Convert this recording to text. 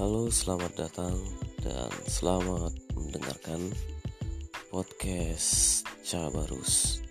Halo, selamat datang dan selamat mendengarkan podcast Cabarus.